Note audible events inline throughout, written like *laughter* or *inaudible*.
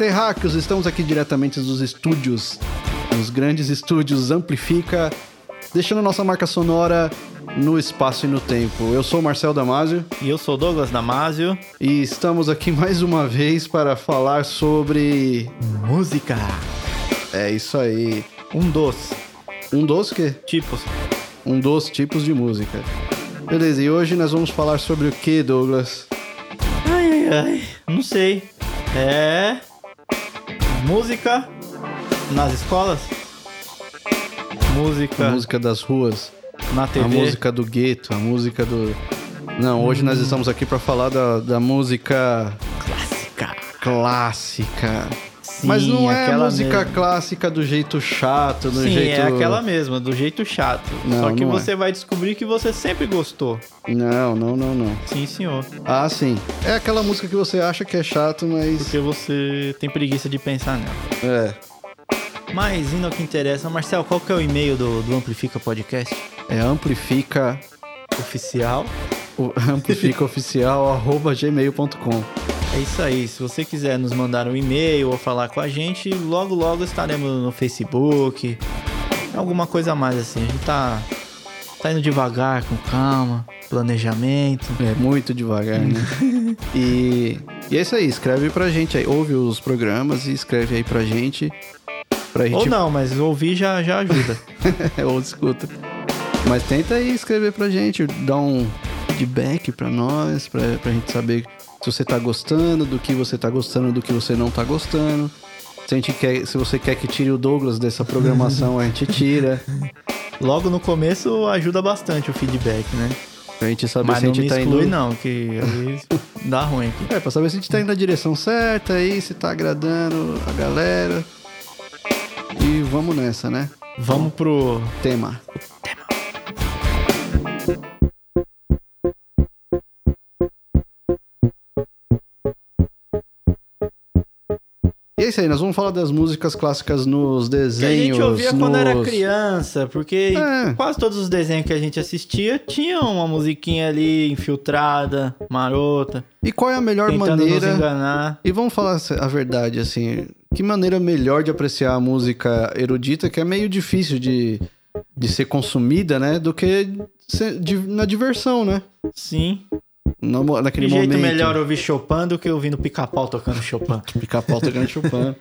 Terráqueos! Estamos aqui diretamente dos estúdios, dos grandes estúdios Amplifica, deixando nossa marca sonora no espaço e no tempo. Eu sou o Marcel Damasio E eu sou Douglas Damasio. e estamos aqui *laughs* mais uma vez para falar sobre. Música. É isso aí. Um dos Um dos que? tipos. Um dos tipos de música. Beleza, e hoje nós vamos falar sobre o que, Douglas? Ai, ai, ai. Não sei. É. Música nas escolas? Música, A música das ruas, na a TV. música do gueto, a música do. Não, hoje nós estamos aqui para falar da, da música clássica. clássica. Sim, Mas não é música mesmo. clássica do jeito chato, do Sim, jeito. é aquela mesma, do jeito chato. Não, Só que é. você vai descobrir que você sempre gostou. Não, não, não, não. Sim, senhor. Ah, sim. É aquela música que você acha que é chato, mas. Porque você tem preguiça de pensar nela. É. Mas indo ao que interessa, Marcel, qual que é o e-mail do, do Amplifica Podcast? É amplifica. Oficial. o- *laughs* Amplifica oficial arroba gmail.com. É isso aí. Se você quiser nos mandar um e-mail ou falar com a gente, logo logo estaremos no Facebook. Alguma coisa a mais assim. A gente tá, tá indo devagar, com calma, planejamento. É muito devagar, né? *laughs* e, e é isso aí, escreve pra gente aí. Ouve os programas e escreve aí pra gente. Pra gente Ou não, mas ouvir já, já ajuda. *laughs* ou escuta. Mas tenta aí escrever pra gente, dá um feedback pra nós, pra, pra gente saber se você tá gostando, do que você tá gostando, do que você não tá gostando. Se, a gente quer, se você quer que tire o Douglas dessa programação, a gente tira. Logo no começo ajuda bastante o feedback, né? Pra gente saber Mas se a gente tá exclui indo. não, que às vezes dá ruim aqui. É, pra saber se a gente tá indo na direção certa aí, se tá agradando a galera. E vamos nessa, né? Vamos pro... Tema. Isso aí, nós vamos falar das músicas clássicas nos Que a desenhos. gente ouvia quando era nos- criança, porque É. quase todos os desenhos que a gente assistia tinham uma musiquinha ali infiltrada, marota, E qual é a melhor nos maneira. enganar. E vamos falar a verdade, assim. Que maneira melhor de apreciar a música erudita, que é meio difícil de, de ser consumida, né? Do que na diversão, né? Sim. Que naquele jeito momento. melhor ouvir Chopin do que ouvindo pica-pau tocando Chopin. *laughs* Pica-pau tocando Chopin.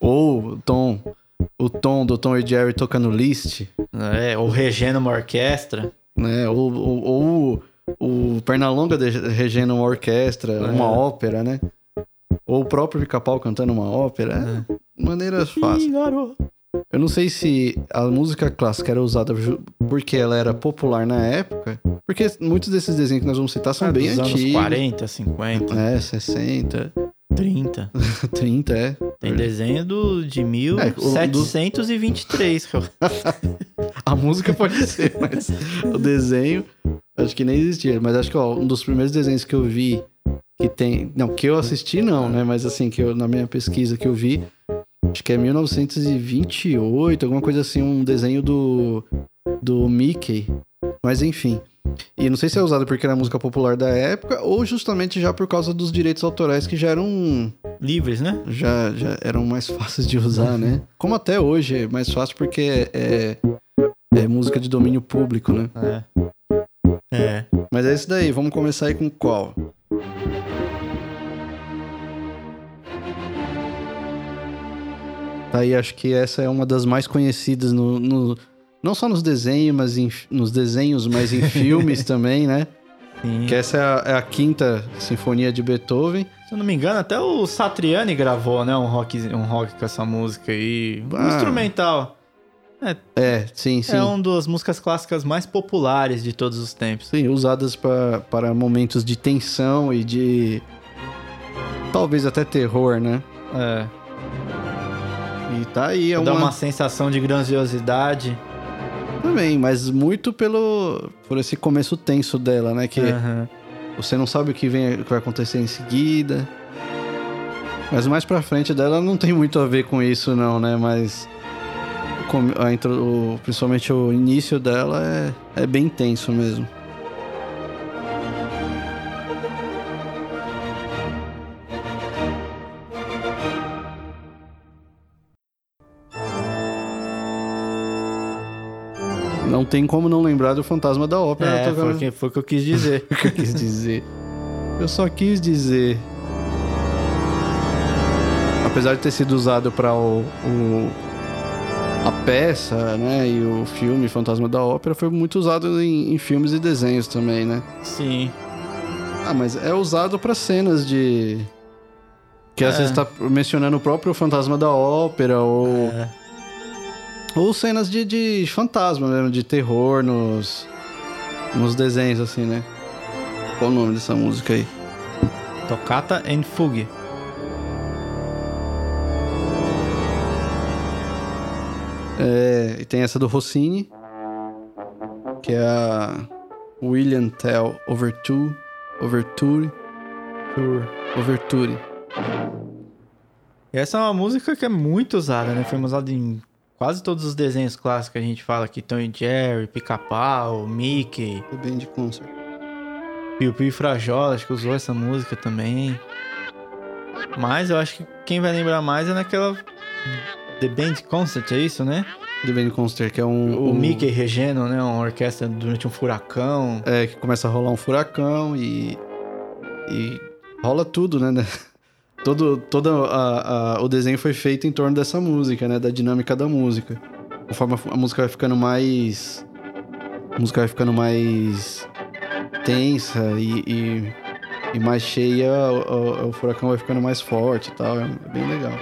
Ou o tom, o tom do Tom e Jerry tocando Liszt, É, ou regendo uma orquestra. né? Ou, ou, ou o Pernalonga de- regendo uma orquestra, É. uma ópera, né? Ou o próprio Pica-Pau cantando uma ópera. É. Maneiras fáceis. Eu não sei se a música clássica era usada porque ela era popular na época, porque muitos desses desenhos que nós vamos citar são Ah, bem dos antigos. anos 40, 50, É, 60, 30. 30, é. Tem desenho do, de É, o- 1723. que eu- *laughs* A música pode ser, *laughs* mas o desenho acho que nem existia. Mas acho que ó, um dos primeiros desenhos que eu vi que tem. Não, que eu assisti não, né? Mas assim, que eu, na minha pesquisa que eu vi, acho que é 1928, alguma coisa assim, um desenho do, do Mickey. Mas enfim. E não sei se é usado porque era música popular da época ou justamente já por causa dos direitos autorais que já eram Livres, né? já, já eram mais *laughs* fáceis de usar, né? Como até hoje é mais fácil porque é, é música de domínio público, né? É. É. Mas é isso daí, vamos começar aí com qual? Tá aí, acho que essa é uma das mais conhecidas no, no- não só nos desenhos, mas em, nos desenhos, mas em *laughs* filmes também, né? Sim. Que essa é a, é a quinta sinfonia de Beethoven. Se eu não me engano, até o Satriani gravou, né? Um rock, um rock com essa música aí. Um Ah. instrumental. É, sim, sim. É uma das músicas clássicas mais populares de todos os tempos. Sim, usadas pra, para momentos de tensão e de. Talvez até terror, né? É. E tá aí, é Dá uma... uma sensação de grandiosidade. Também, mas muito pelo. por esse começo tenso dela, né? Que Aham. você não sabe o que, vem, o que vai acontecer em seguida. Mas mais pra frente dela não tem muito a ver com isso, não, né? Mas. a o- principalmente o início dela é, é bem tenso mesmo. Não tem como não lembrar do Fantasma da Ópera. É, foi, que- foi o que eu quis dizer. *laughs* o que eu quis dizer. Eu só quis dizer. Apesar de ter sido usado para o, o- a peça, né, e o filme Fantasma da Ópera, foi muito usado em, em filmes e desenhos também, né? Sim. Ah, mas é usado para cenas de que às É. vezes tá mencionando o próprio Fantasma da Ópera ou É. ou cenas de, de fantasma mesmo, de terror nos nos desenhos assim, né? Qual o nome dessa música aí? Toccata and Fugue. É, e tem essa do Rossini, que é a William Tell Overture, Overture, Overture. E essa é uma música que é muito usada, né? Foi usada em quase todos os desenhos clássicos que a gente fala aqui. Tom e Jerry, Pica-Pau, Mickey, The Band Concert. Piu Piu e Frajola, acho que usou essa música também. Mas eu acho que quem vai lembrar mais é naquela The Band Concert, é isso, né? The Band Concert, que é um... O um- Mickey regendo, né? Uma orquestra durante um furacão. É, que começa a rolar um furacão e... E rola tudo, né? *laughs* Todo, todo a, a- o desenho foi feito em torno dessa música, né? Da dinâmica da música. Conforme a, a música vai ficando mais... A música vai ficando mais tensa e, e, e mais cheia, o, o- o furacão vai ficando mais forte e tal. É bem legal.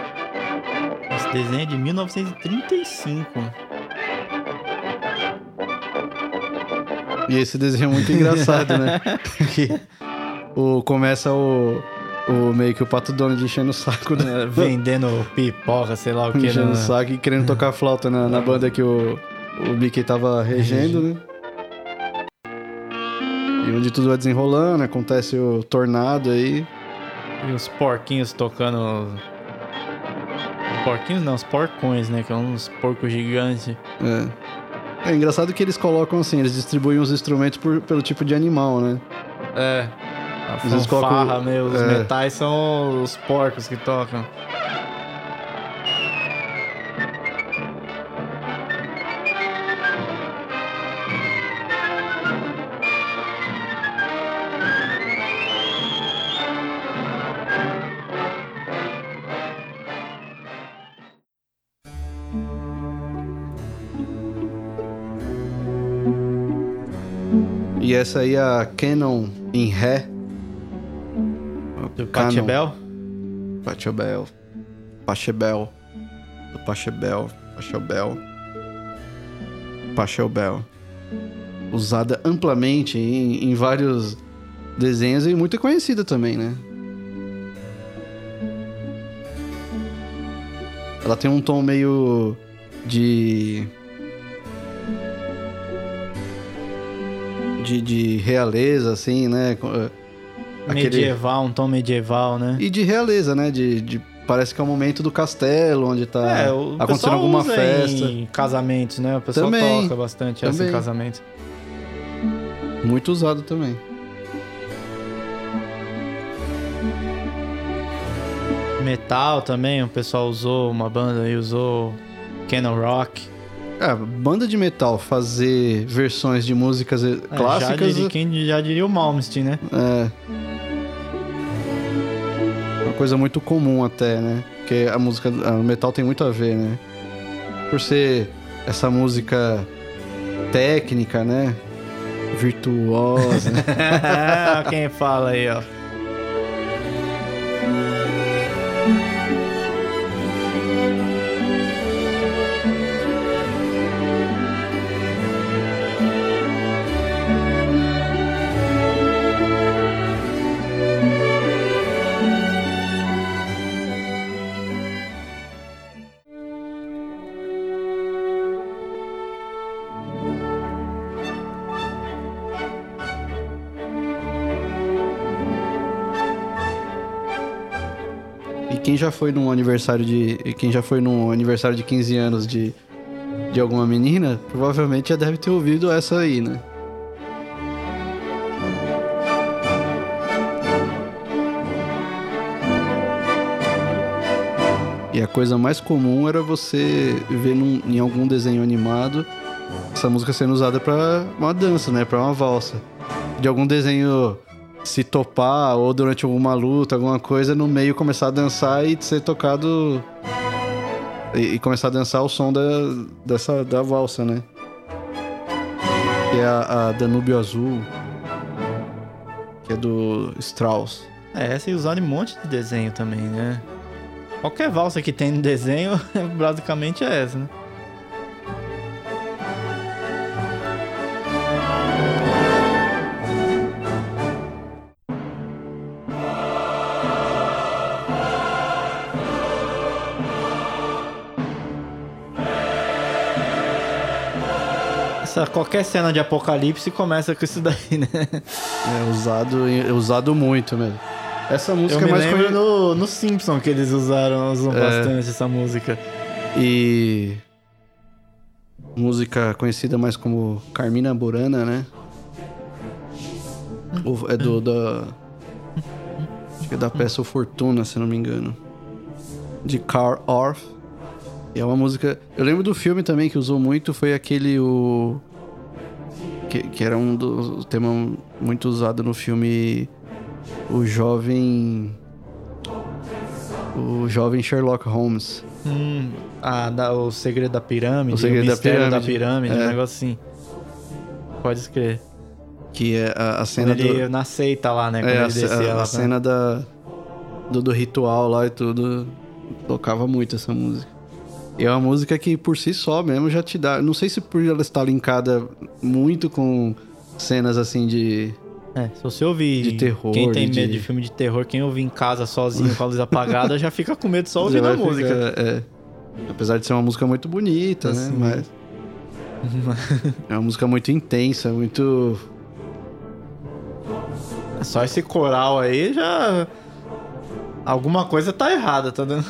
Esse desenho é de 1935. E esse desenho é muito engraçado, né? *laughs* que o, começa o, o meio que o Pato Donald enchendo o saco, né? *laughs* Vendendo pipoca, sei lá o que. enchendo né? o saco e querendo tocar flauta na, na banda que o, o Mickey tava regendo, né? E onde tudo vai desenrolando, acontece o tornado aí. E os porquinhos tocando. Porquinhos não, os porcões, né? Que é uns porcos gigantes. É. é engraçado que eles colocam assim, eles distribuem os instrumentos por- pelo tipo de animal, né? É. A Às vezes colocam- meu. Os é. metais são os porcos que tocam. E essa aí é a Canon em Ré. Pachebel. Pachelbel. Pachebel. Do Pachebel. Pachelbel. Pachelbel. Usada amplamente em, em vários desenhos e muito conhecida também, né? Ela tem um tom meio de. De, de realeza, assim, né? Eh, aquele- Medieval, um tom medieval, né? e de realeza, né? De, de- parece que é o momento do castelo, onde tá É, o acontecendo alguma festa. em casamentos, né? O pessoal Também, toca bastante essa em também. casamentos. Muito usado também. Metal também, o pessoal usou, uma banda aí usou Canon Rock. É, banda de metal fazer versões de músicas É, clássicas. Já diria, quem já diria o Malmsteen, né? É. Uma coisa muito comum até, né? Porque a música, o metal tem muito a ver, né? Por ser essa música técnica, né? Virtuosa. *laughs* Quem fala aí, ó. Já foi num aniversário de. Quem já foi num aniversário de 15 anos de, de alguma menina, provavelmente já deve ter ouvido essa aí, né? E a coisa mais comum era você ver num- em algum desenho animado essa música sendo usada pra uma dança, né? Pra uma valsa. De algum desenho se topar ou durante alguma luta, alguma coisa, no meio começar a dançar e ser tocado. E, e começar a dançar o som da, dessa, da valsa, né? Que é a, a Danúbio Azul. Que é do Strauss. É, essa é usada em um monte de desenho também, né? Qualquer valsa que tem no desenho, *laughs* basicamente é essa, né? Essa, qualquer cena de apocalipse começa com isso daí, né? É usado, é usado muito mesmo. Essa música Eu me é mais lembro conhe- no, no Simpson que eles usaram, usam É. bastante essa música. E. Música conhecida mais como Carmina Burana, né? É do. Da, acho que é da peça O Fortuna, se não me engano. De Carl Orff. E é uma música. Eu lembro do filme também que usou muito, foi aquele. O. Que, que era um dos temas muito usado no filme. O jovem. O jovem Sherlock Holmes. Hum, a, da- o segredo da pirâmide, O Segredo da mistério da Pirâmide. pirâmide, um É. negócio assim. Pode escrever. Que é a, a cena Ele do. na seita lá, né? Quando É, a, ele ce- descia a- lá. a pra- cena da, do, do ritual lá e tudo. Tocava muito essa música. E é uma música que por si só mesmo já te dá. Não sei se por ela estar linkada muito com cenas assim de. É, se você ouvir De terror, quem tem de- medo de filme de terror, quem ouvir em casa sozinho com a luz *laughs* apagada, já fica com medo só ouvindo a vai música. ficar- é. Apesar de ser uma música muito bonita, Assim. né? Mas. *laughs* é uma música muito intensa, muito. Só esse coral aí já. Alguma coisa tá errada, tá dando.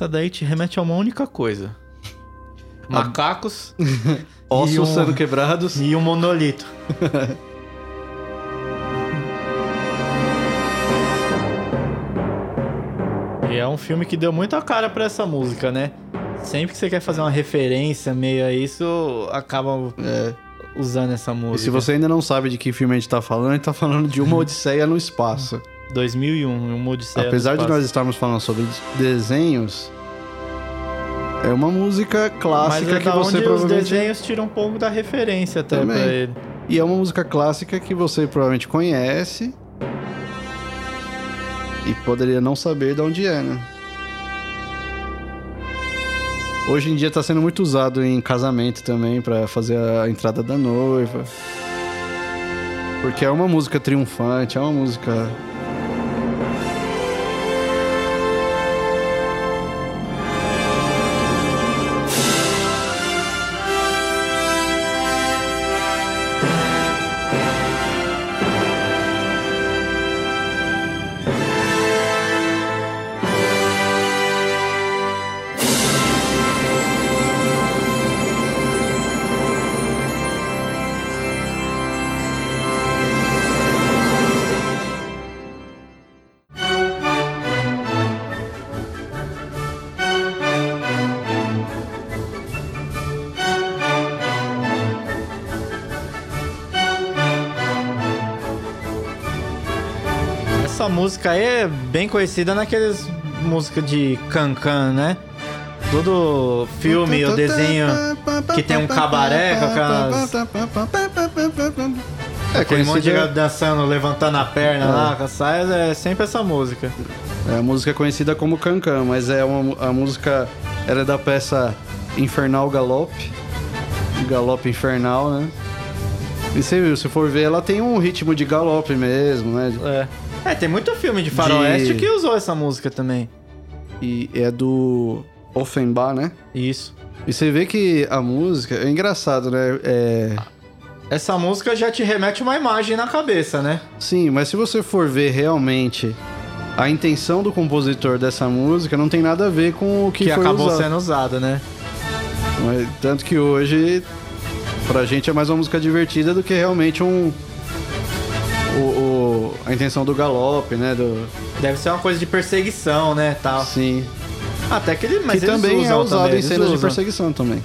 Essa daí te remete a uma única coisa: *laughs* macacos *laughs* Ossos um- sendo quebrados. e um monolito. *laughs* e é um filme que deu muita cara pra essa música, né? Sempre que você quer fazer uma referência meio a isso, acaba É. usando essa E música. se você ainda não sabe de que filme a gente tá falando, a gente tá falando de uma Odisseia no espaço. 2001, um Odisseia Apesar de nós estarmos falando sobre desenhos, é uma música Mas clássica é que você onde os provavelmente desenhos tiram um pouco da referência até Também. pra ele. e é uma música clássica que você provavelmente conhece e poderia não saber de onde é, né? Hoje em dia tá sendo muito usado em casamento também pra fazer a entrada da noiva. Porque é uma música triunfante, é uma música música aí é bem conhecida naqueles músicas de cancan, né? Todo filme ou desenho que tem um cabaré com aquelas... É, Aquele monte de dançando, levantando a perna lá com as saias, é sempre essa música. É a música conhecida como Cancan, mas é uma a música era da peça Infernal Galope. Galope Infernal, né? E você viu, se for ver, ela tem um ritmo de galope mesmo, né? É. É, tem muito filme de faroeste De- que usou essa música também. E é do Offenbach, né? Isso. E você vê que a música é engraçado, né? É... Essa música já te remete uma imagem na cabeça, né? Sim, mas se você for ver realmente a intenção do compositor dessa música, não tem nada a ver com o que, Que, foi acabou usado. sendo usada, né? Mas, tanto que hoje, pra gente é mais uma música divertida do que realmente um. O, o- a intenção do galope, né? Do, Deve ser uma coisa de perseguição, né? Tal. sim. Até que ele. Mas que também é usado também, em cenas de usam. perseguição também.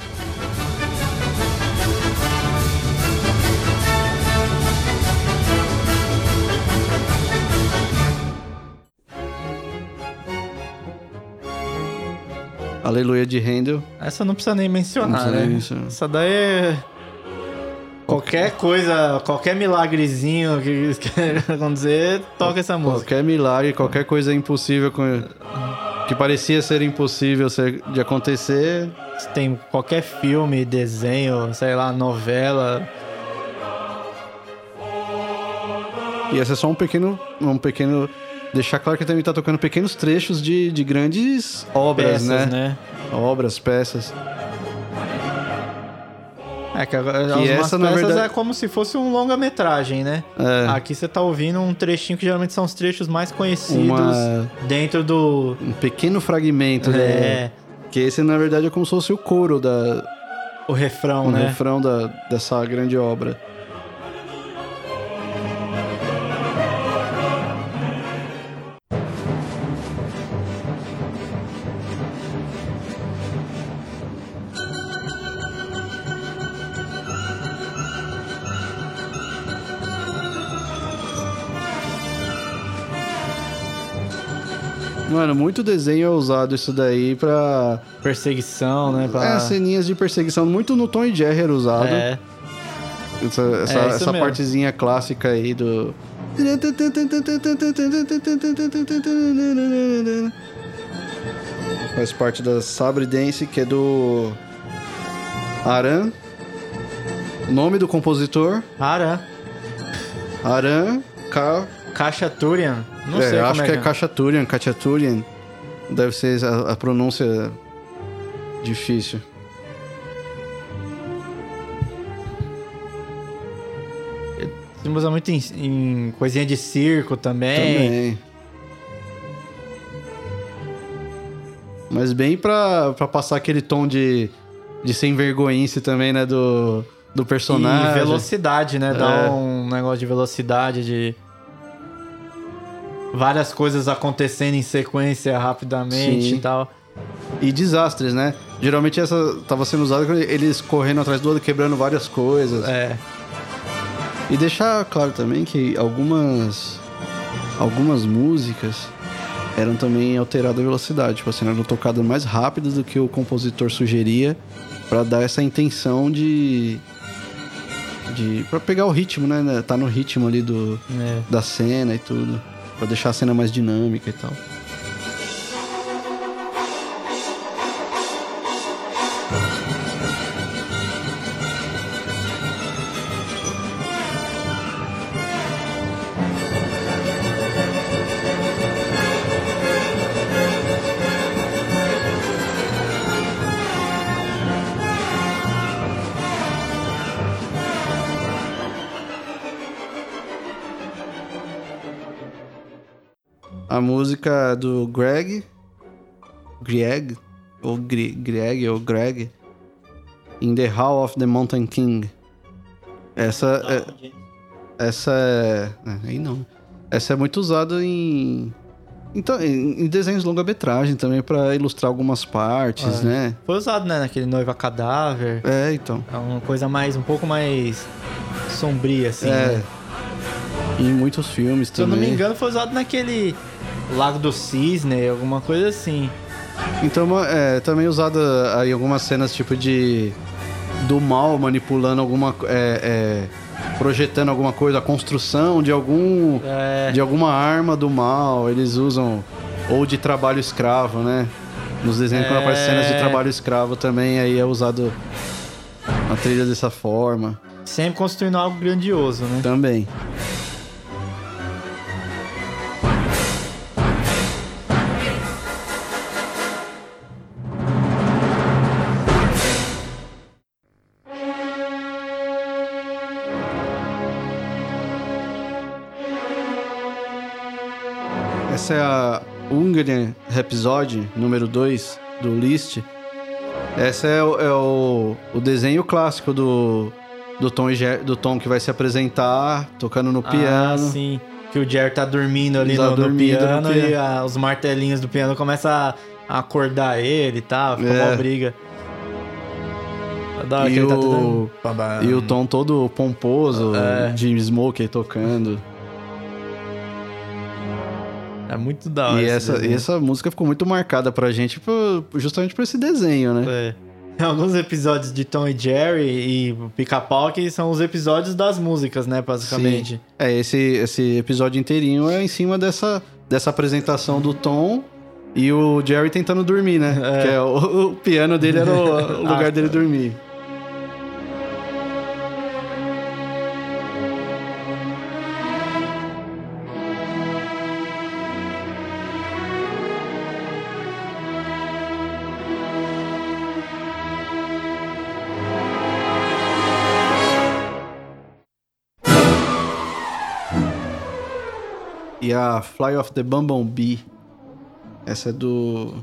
Aleluia de Handel. Essa não precisa nem mencionar, precisa né? nem mencionar. Essa daí é. Qualquer coisa, qualquer milagrezinho que *laughs* acontecer, toca essa música. Qualquer milagre, qualquer coisa impossível que parecia ser impossível de acontecer, Se Tem qualquer filme, desenho, sei lá, novela. E esse é só um pequeno. Um pequeno. Deixar claro que também tá tocando pequenos trechos de, de grandes obras, Peças, né? né? Obras, peças. É que agora Que essa, na peças verdade- é como se fosse um longa-metragem, né? É, Aqui você tá ouvindo um trechinho que geralmente são os trechos mais conhecidos uma, dentro do. um pequeno fragmento, né? É, Que esse, na verdade, é como se fosse o coro da, o refrão, o né? refrão da, dessa grande obra. Muito desenho é usado isso daí pra. Perseguição, né? Pra... É, ceninhas de perseguição. Muito no Tom e Jerry era usado. É, Essa, essa, É, essa partezinha clássica aí do. Faz parte da Sabre Dance, que é do. Aran. Nome do compositor: Ara, Aran Ka... Caixa Turian. Não é, sei como acho é que que é Kachaturian, Kachaturian. Deve ser a, a pronúncia difícil. Se usa muito em, em coisinha de circo também. Também. Mas bem pra, pra passar aquele tom de, de sem vergonhice também, né? Do, do personagem. E velocidade, né? É. Dá um negócio de velocidade, de. Várias coisas acontecendo em sequência rapidamente Sim. e tal. E desastres, né? Geralmente essa tava sendo usada com eles correndo atrás do outro, quebrando várias coisas. É. E deixar claro também que algumas algumas músicas eram também alteradas a velocidade, tipo assim, eram tocadas mais rápidas do que o compositor sugeria pra dar essa intenção de de para pegar o ritmo, né, né? Tá no ritmo ali do é. da cena e tudo, Pra deixar a cena mais dinâmica e tal. A música do Greg. Greg? Ou Gre- Greg, ou Greg. In the Hall of the Mountain King. Essa é. Essa é. é, Aí não. Essa é muito usada em. Então, em, desenhos longa-metragem também, pra ilustrar algumas partes, É. né? Foi usado, né? Naquele noiva cadáver. É, então. É uma coisa mais, um pouco mais sombria, assim. é. né? Em muitos filmes Se eu também. não me engano, foi usado naquele Lago do Cisne, alguma coisa assim. Então, é, também usada aí em algumas cenas, tipo de. Do mal manipulando alguma. É, é, projetando alguma coisa, a construção de algum. É, De alguma arma do mal. Eles usam. Ou de trabalho escravo, né? Nos desenhos, quando É. aparecem cenas de trabalho escravo também, aí é usado a trilha dessa forma. sempre construindo algo grandioso, né? Também. Essa é a Hungarian Rhapsody número 2 do Liszt. Essa é, o, é o, o desenho clássico do, do, Tom e do Tom que vai se apresentar tocando no Ah, piano. sim. Que o Jerry tá dormindo ali Tá no, no dormindo no piano e piano. ah, os martelinhos do piano começam a, a acordar ele e tal, fica É. uma briga. E tá o- tudo... Babá. E o Tom todo pomposo, É. de Smokey tocando. É muito da hora. E essa, e essa música ficou muito marcada pra gente por- justamente por esse desenho, né? É. Tem alguns episódios de Tom e Jerry e Pica-Pau que são os episódios das músicas, né, basicamente. É, esse, esse episódio inteirinho é em cima dessa, dessa apresentação do Tom e o Jerry tentando dormir, né? É. Que é o, o piano dele era o, o *laughs* lugar Ah, dele tá. dormir. E a Fly of the Bumblebee. Essa é do.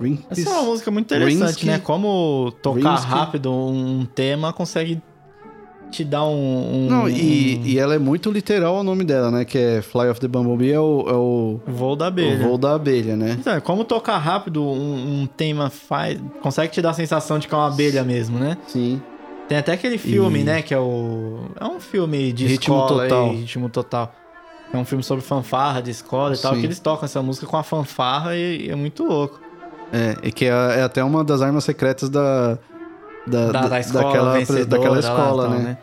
Rinks. Essa é uma música muito interessante, Rinsky- né? Como tocar Rinsky- rápido um tema consegue te dar um... um Não, e, um e ela é muito literal o nome dela, né? Que é Fly of the Bumblebee, é o, é o, voo da o abelha. voo da abelha, né? Então, é como tocar rápido um, um tema faz... Consegue te dar a sensação de que é uma abelha mesmo, né? Sim. Tem até aquele filme, E- né? Que é o... É um filme de Ritmo escola Total. Ritmo Total. É um filme sobre fanfarra de escola e tal, Sim. que eles tocam essa música com a fanfarra e, e é muito louco. É, e que é, é até uma das armas secretas da. Da, Da, da escola daquela, daquela lá, escola, tal, né?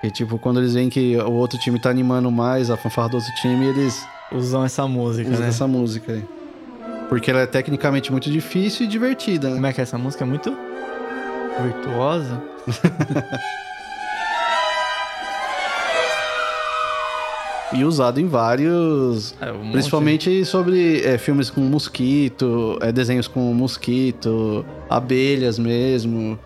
Que tipo, quando eles veem que o outro time tá animando mais a fanfarra do outro time, eles Usam essa música, usam né? essa música aí. Porque ela é tecnicamente muito difícil e divertida, né? Como é que é essa música? É muito virtuosa. *laughs* E usado em vários. É, um monte. Principalmente sobre é, filmes com mosquito, é, desenhos com mosquito, abelhas mesmo,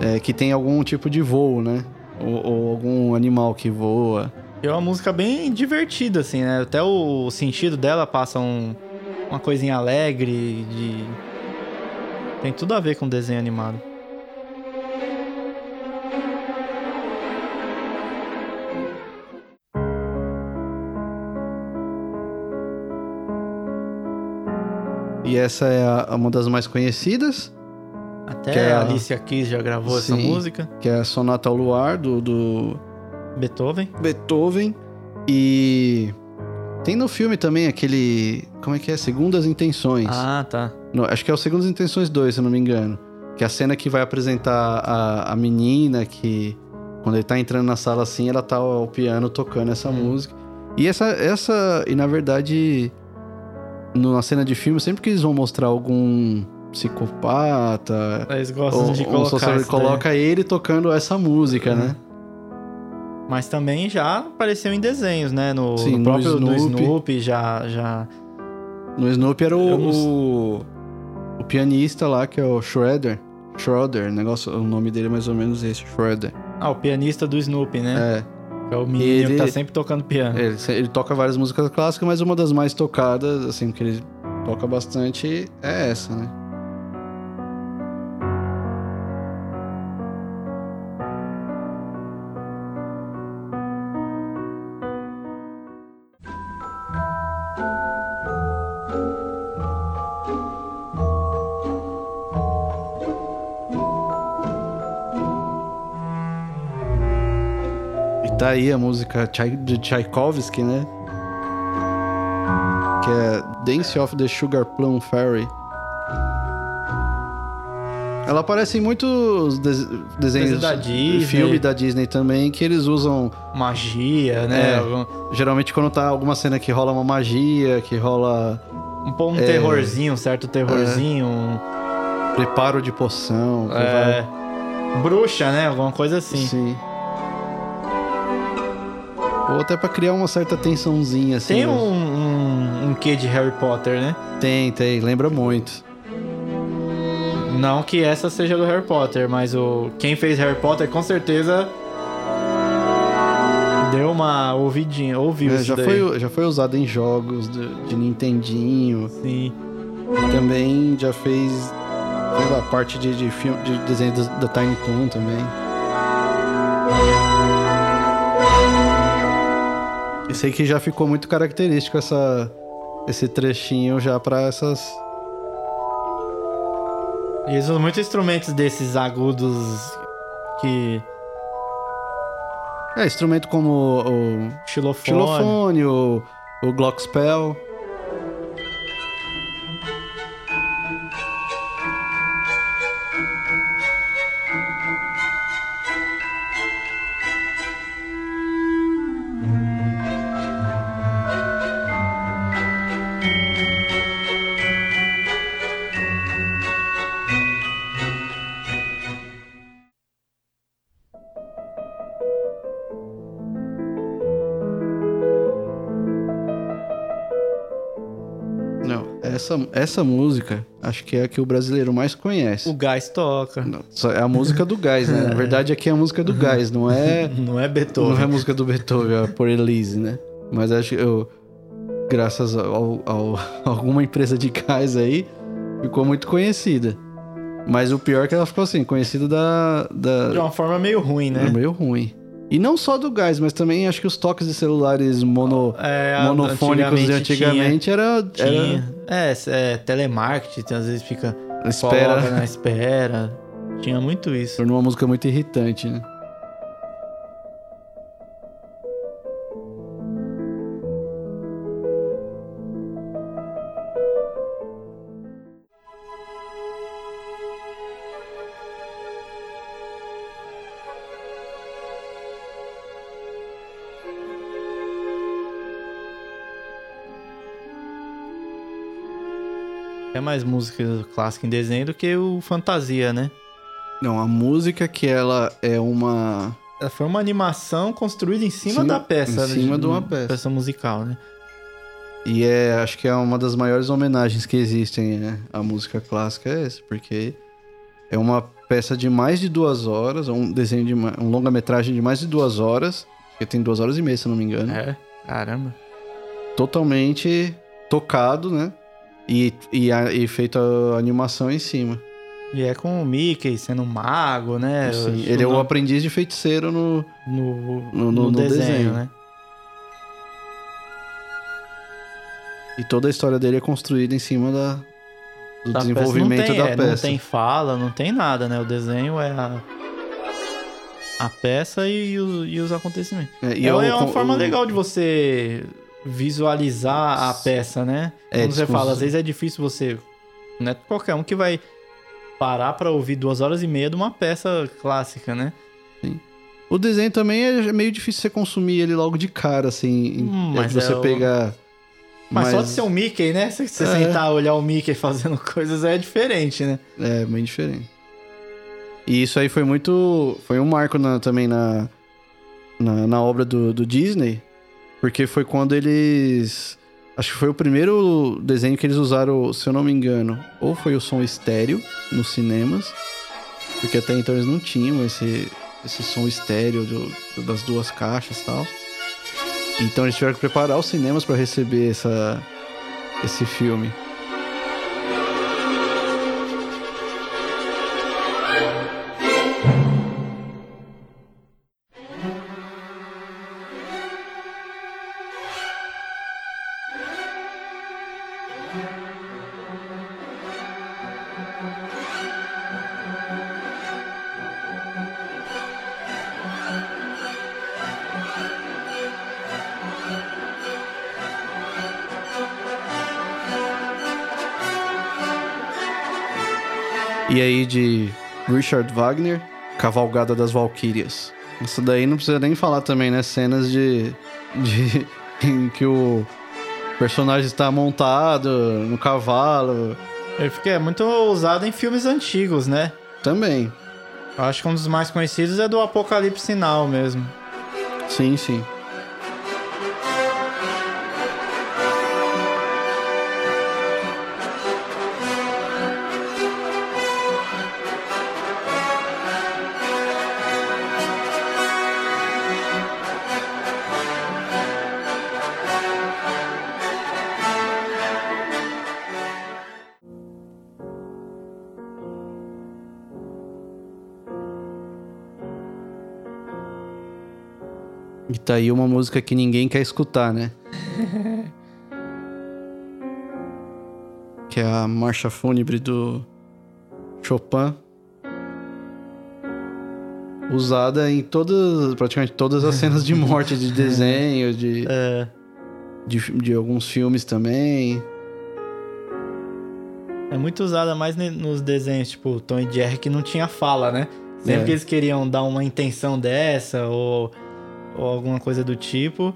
é, que tem algum tipo de voo, né? Ou, ou algum animal que voa. E é uma música bem divertida, assim, né? Até o sentido dela passa um- uma coisinha alegre, de... Tem tudo a ver com desenho animado. E essa é a- uma das mais conhecidas, Até Que é a Alicia Keys já gravou essa Sim. música. que é a Sonata ao Luar, do, do Beethoven. Beethoven. E tem no filme também aquele. Como é que é? Segundas Intenções. Ah, tá. No- acho que é o Segundas Intenções 2, se eu não me engano. Que é a cena que vai apresentar a, a menina que. Quando ele tá entrando na sala assim, ela tá ao piano tocando essa Hum. música. E essa, essa. E na verdade. Na cena de filme, sempre que eles vão mostrar algum psicopata. Eles gostam Ou, de colocar daí. coloca ele tocando essa música, Uhum. né? Mas também já apareceu em desenhos, né? No, Sim, no no próprio do Snoopy. Snoopy já, já... No Snoopy era o, não o, o pianista lá, que é o Schroeder. Schroeder, negócio, o nome dele é mais ou menos esse, Schroeder. Ah, o pianista do Snoopy, né? É, é o menino que Ele- tá sempre tocando piano. ele, ele toca várias músicas clássicas, mas uma das mais tocadas, assim, que ele toca bastante é essa, né? Aí a música de Tchaikovsky, né? Que é Dance of the Sugar Plum Fairy. Ela aparece em muitos des- desenhos Desenho da Disney. filme da Disney também, que eles usam Magia, né? É. Geralmente quando tá alguma cena que rola uma magia, que rola Um, pô- um É. terrorzinho, um certo terrorzinho. um- preparo de poção. é, bruxa, né? Alguma coisa vai- assim. Sim. Ou até pra criar uma certa tensãozinha, assim. Tem né? um, um, um quê de Harry Potter, né? Tem, tem. Lembra muito. Não que essa seja do Harry Potter, mas o quem fez Harry Potter com certeza Deu uma ouvidinha, ouviu É, isso já, daí. foi, já foi usado em jogos de, de Nintendinho. Sim. Também já fez, lá, parte de, de, filme, de desenho da, da Tiny Toon também. Eu sei que já ficou muito característico essa, esse trechinho já pra essas. E usam muitos instrumentos desses agudos que. É, instrumento como o Xilofone. xilofone, o, o Glockspell. Essa, música acho que é a que o brasileiro mais conhece. O gás toca. Não, é a música do Gás, né? Na *laughs* verdade, aqui é a música do Gás, não é, *laughs* Não é não Beethoven. é a música do Beethoven, é por Elise, né? Mas acho que eu, graças a *laughs* alguma empresa de gás aí, ficou muito conhecida. Mas o pior é que ela ficou assim, conhecida da. da De uma forma meio ruim, né? é meio ruim. E não só do gás, mas também acho que os toques de celulares mono, É, monofônicos de antigamente era, Tinha, era tinha. É, é, telemarketing, às vezes fica. espera. Na espera. Tinha muito isso. Tornou uma música muito irritante, né? É mais música clássica em desenho do que o fantasia, né? Não, a música que ela é uma. Ela foi uma animação construída em cima Sim, da peça. em cima né? de uma peça. Peça musical, né? E é, acho que é uma das maiores homenagens que existem né? à música clássica, é essa, porque é uma peça de mais de duas horas, um desenho de um longa-metragem de mais de duas horas, que tem duas horas e meia, se não me engano. É. Caramba. Totalmente tocado, né? E, e, a- e feito a animação em cima. E é com o Mickey sendo um mago, né? Sim, ele é o aprendiz de feiticeiro no. no, no- no, no- desenho, desenho. né? E toda a história dele é construída em cima da, do Da peça. desenvolvimento não tem, da é, peça. Não tem fala, não tem nada, né? O desenho é a, a peça e, o- e os acontecimentos. É, e é, eu- é uma o- forma o- legal de você visualizar a peça, né? É, Como você descons- fala, às vezes é difícil você... Não é qualquer um que vai parar pra ouvir duas horas e meia de uma peça clássica, né? O desenho também é meio difícil você consumir ele logo de cara, assim. Hum, é mas você é o- pegar. Mas, só de ser um Mickey, né? Se você É. sentar olhar o Mickey fazendo *laughs* coisas é diferente, né? É, bem diferente. E isso aí foi muito. Foi um marco na- também na, na, na obra do, do Disney, porque foi quando eles. Acho que foi o primeiro desenho que eles usaram, se eu não me engano, ou foi o som estéreo nos cinemas, porque até então eles não tinham esse, esse som estéreo do- das duas caixas e tal. Então eles tiveram que preparar os cinemas para receber essa, esse filme. E aí de Richard Wagner, Cavalgada das Valquírias. Isso daí não precisa nem falar também, né? Cenas de. de *laughs* em que o personagem está montado no cavalo. Ele fica é muito usado em filmes antigos, né? Também. Eu acho que um dos mais conhecidos é do Apocalipse Sinal mesmo. Sim, sim. Tá aí uma música que ninguém quer escutar, né? *laughs* que é a Marcha Fúnebre do Chopin. Usada em todas, praticamente todas as cenas de morte de *laughs* desenho, de, É, de, de alguns filmes também. é muito usada mais nos desenhos, tipo Tom e Jerry, que não tinha fala, né? Sempre É. que eles queriam dar uma intenção dessa ou, ou alguma coisa do tipo,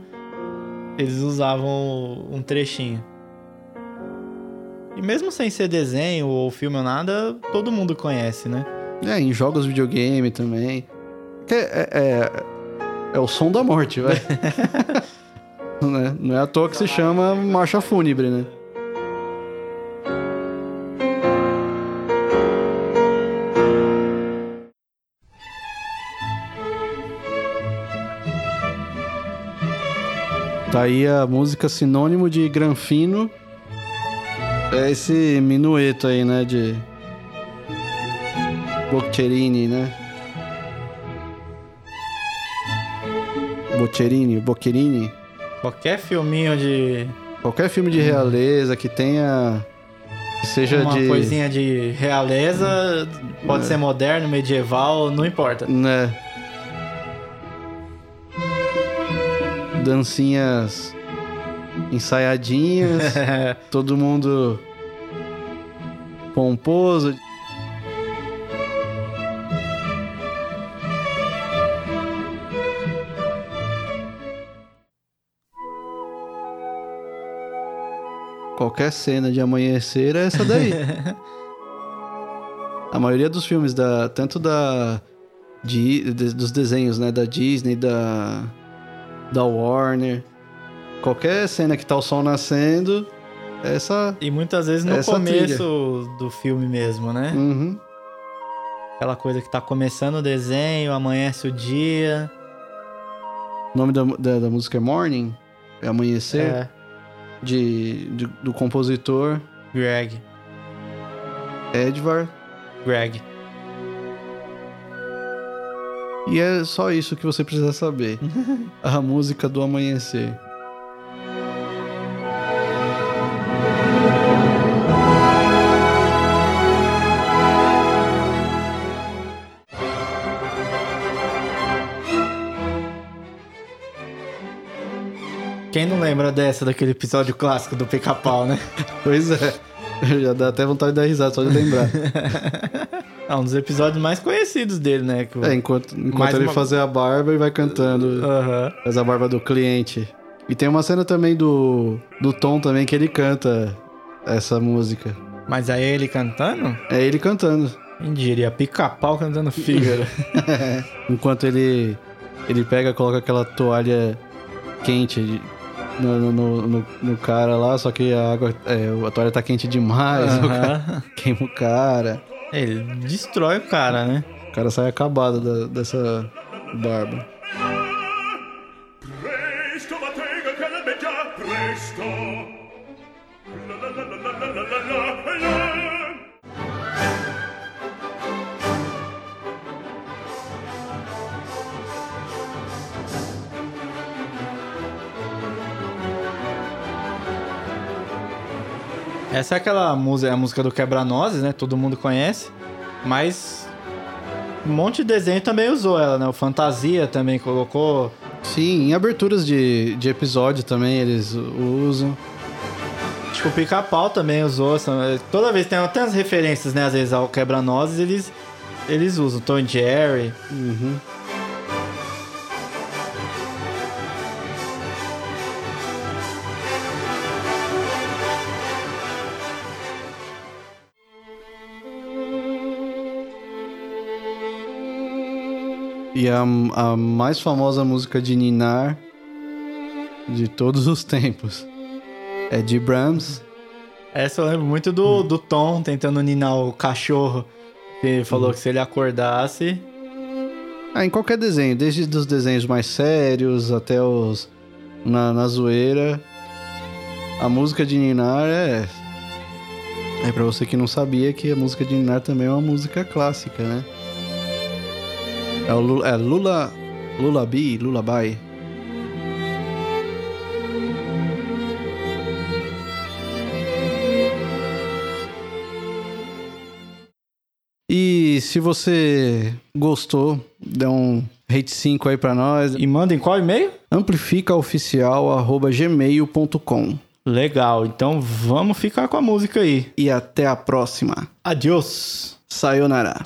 eles usavam um trechinho. E mesmo sem ser desenho ou filme ou nada, todo mundo conhece, né? É, em jogos de videogame também. É, é, é, é o som da morte, vai. *laughs* Né? Não é à toa que se chama Marcha Fúnebre, né? Tá aí a música sinônimo de Granfino. É esse minueto aí, né? De Boccherini, né? Boccherini, Boccherini. Qualquer filminho de Qualquer filme de realeza que tenha. Que seja uma de. coisinha de realeza, pode É. ser moderno, medieval, não importa. Né? Dancinhas ensaiadinhas, *laughs* todo mundo pomposo. Qualquer cena de amanhecer é essa daí. *laughs* A maioria dos filmes da tanto da de, de- dos desenhos, né, da Disney, da da Warner, qualquer cena que tá o sol nascendo, essa, E muitas vezes no começo do filme mesmo, né? uhum. Aquela coisa que tá começando o desenho, amanhece o dia. O nome da, da, da música é Morning, é amanhecer, É, de, de- do compositor Greg. Edvard. Greg. E é só isso que você precisa saber. *laughs* A música do amanhecer. Quem não lembra dessa, daquele episódio clássico do pica-pau, né? *laughs* Pois é. Já dá até vontade de dar risada só de lembrar. *laughs* É um dos episódios mais conhecidos dele, né? Que É, enquanto, enquanto ele uma- fazer a barba, ele vai cantando. Aham. Faz a barba do cliente. E tem uma cena também do, do Tom também que ele canta essa música. Mas aí ele cantando? É ele cantando. Quem diria? Pica-pau cantando Fígaro. *laughs* Enquanto ele ele pega, coloca aquela toalha quente no, no, no- no- cara lá, só que a água, é, a toalha tá quente demais, o cara queima o cara. Ele destrói o cara, né? O cara sai acabado da- dessa barba. Essa é aquela música, a música do Quebra-Nozes, né? Todo mundo conhece. Mas um monte de desenho também usou ela, né? O Fantasia também colocou. Sim, em aberturas de, de episódio também eles usam. Acho que o Pica-Pau também usou. essa- Toda vez tem até as referências, né? Às vezes ao Quebra-Nozes, eles, eles usam. Tom e Jerry. Uhum. E a, a mais famosa música de Ninar de todos os tempos é de Brahms. Essa eu lembro muito do, do Tom tentando ninar o cachorro. Que falou que se ele acordasse. Ah, em qualquer desenho, desde os desenhos mais sérios até os na, na zoeira. A música de Ninar é. É pra você que não sabia que a música de Ninar também é uma música clássica, né? É o Lula, é Lula Lulabi, Lullaby. E se você gostou, dê um rate 5 aí para nós. E mandem qual e-mail? amplificaoficial@gmail.com. Legal, então vamos ficar com a música aí. E até a próxima. Adiós. Sayonara.